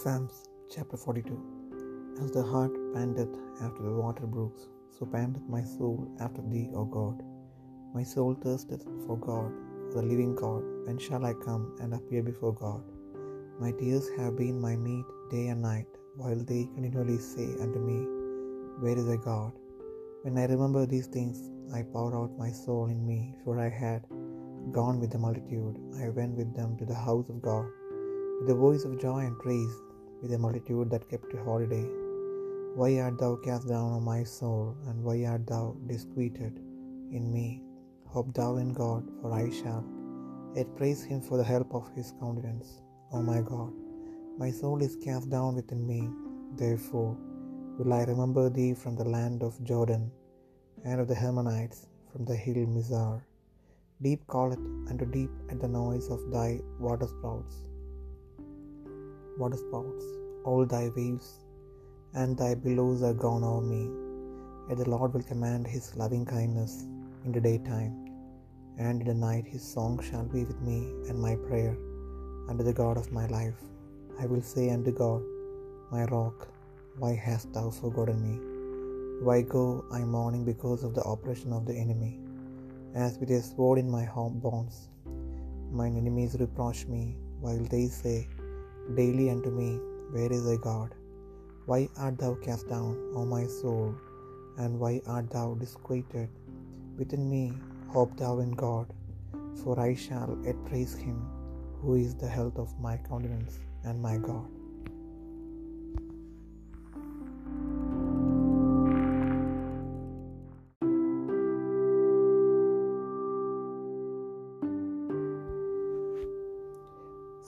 Psalms chapter 42 As the hart panteth after the water brooks, so panteth my soul after thee, O God. My soul thirsteth for God, for the living God. When shall I come and appear before God? My tears have been my meat day and night, while they continually say unto me, Where is thy God? When I remember these things, I pour out my soul in me, for I had gone with the multitude. I went with them to the house of God, with the voice of joy and praise, with a multitude that kept a holiday. Why art thou cast down, O my soul, and why art thou disquieted in me? Hope thou in God, for I shall yet praise him for the help of his countenance. O my God, my soul is cast down within me, therefore will I remember thee from the land of Jordan, and of the Hermonites from the hill Mizar. Deep calleth unto deep at the noise of thy waterspouts. Waterspouts, all thy waves and thy billows are gone over me. Yet the Lord will command his loving kindness in the daytime, and in the night his song shall be with me and my prayer unto the God of my life. I will say unto God, my rock, why hast thou forgotten me? Why go I mourning because of the oppression of the enemy? As with a sword in my bones, mine enemies reproach me, while they say daily unto me, Where is thy God? Why art thou cast down, O my soul, and why art thou disquieted? Within me hope thou in God, for I shall yet praise him, who is the health of my countenance and my God.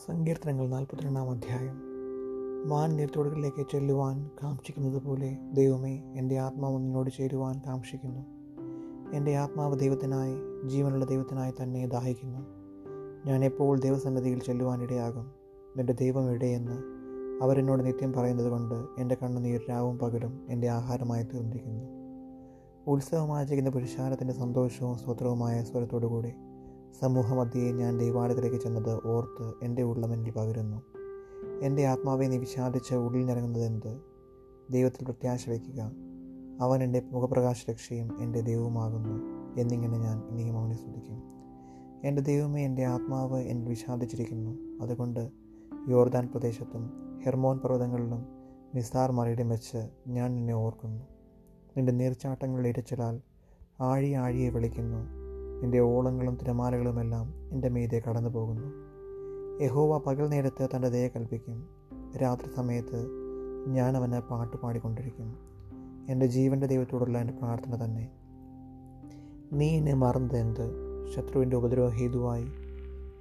സങ്കീർത്തനങ്ങൾ നാൽപ്പത്തിരണ്ടാം അധ്യായം. മാൻ നീർത്തോടുകളിലേക്ക് ചെല്ലുവാൻ കാക്ഷിക്കുന്നത് പോലെ ദൈവമേ എന്റെ ആത്മാവ് നിന്നോട് ചേരുവാൻ കാക്ഷിക്കുന്നു. എന്റെ ആത്മാവ് ദൈവത്തിനായി ജീവനുള്ള ദൈവത്തിനായി തന്നെ ദാഹിക്കുന്നു. ഞാൻ എപ്പോൾ ദൈവസന്നദ്ധിയിൽ ചെല്ലുവാനിടയാകും എന്റെ ദൈവം എവിടെയെന്ന് അവരെന്നോട് നിത്യം പറയുന്നത് കൊണ്ട് എന്റെ കണ്ണുനീർ രാവും പകലും എന്റെ ആഹാരമായി തീർന്നിരിക്കുന്നു. ഉത്സവമാചരിക്കുന്ന പുരുഷാരത്തിന്റെ സന്തോഷവും സ്വത്രവുമായ സ്വരത്തോടുകൂടി സമൂഹമധ്യയെ ഞാൻ ദൈവാലയത്തിലേക്ക് ചെന്നത് ഓർത്ത് എന്റെ ഉള്ളം എന്നിൽ പകരുന്നു. എന്റെ ആത്മാവെ നീ വിഷാദിച്ച് ഉള്ളിൽ നിറങ്ങുന്നത് എന്ത്? ദൈവത്തിൽ പ്രത്യാശ വയ്ക്കുക. അവൻ എന്റെ മുഖപ്രകാശ രക്ഷയും എന്റെ ദൈവവുമാകുന്നു എന്നിങ്ങനെ ഞാൻ ഇനിയും അവനെ സ്തുതിക്കും. എന്റെ ദൈവമേ എന്റെ ആത്മാവ് എന്നിൽ വിഷാദിച്ചിരിക്കുന്നു അതുകൊണ്ട് യോർദാൻ പ്രദേശത്തും ഹെർമോൻ പർവതങ്ങളിലും നിസാർ മലയിടം വെച്ച് ഞാൻ നിന്നെ ഓർക്കുന്നു. നിന്റെ നീർച്ചാട്ടങ്ങളുടെ ഇരച്ചിലാൽ ആഴി ആഴിയെ വിളിക്കുന്നു. നിന്റെ ഓളങ്ങളും തിരമാലകളുമെല്ലാം എന്റെ മീതെ കടന്നു പോകുന്നു യഹോവ പകൽ നേരത്ത് തന്റെ ദയ കൽപ്പിക്കും. രാത്രി സമയത്ത് ഞാൻ അവനെ പാട്ട് പാടിക്കൊണ്ടിരിക്കും. എന്റെ ജീവന്റെ ദൈവത്തോടുള്ള എന്റെ പ്രാർത്ഥന തന്നെ. നീ എന്നെ മറന്നത് എന്ത്? ശത്രുവിന്റെ ഉപദ്രവ ഹേതുവായി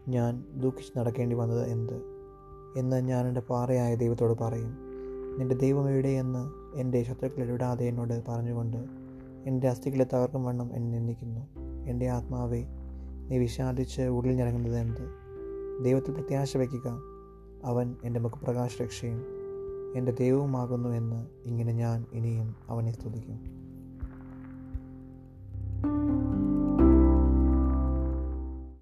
ഞാൻ ദുഃഖിച്ച് നടക്കേണ്ടി വന്നത് എന്ത്? എന്ന് ഞാൻ എന്റെ പാറയായ ദൈവത്തോട് പറയും. നിന്റെ ദൈവം എവിടെയെന്ന് എന്റെ ശത്രുക്കളെ ഇടാതെ എന്നോട് പറഞ്ഞുകൊണ്ട് എന്റെ അസ്ഥികളെ തകർക്കും വണ്ണം എന്നെ നിന്ദിക്കുന്നു. എന്റെ ആത്മാവെ നീ വിഷാദിച്ച് ഉള്ളിൽ ഞരങ്ങുന്നത് എന്ത്? ദൈവത്തിൽ പ്രത്യാശ വയ്ക്കുക. അവൻ എന്റെ മുഖപ്രകാശ രക്ഷയും എന്റെ ദൈവവുമാകുന്നു എന്ന് ഇങ്ങനെ ഞാൻ ഇനിയും അവനെ സ്തുതിക്കും.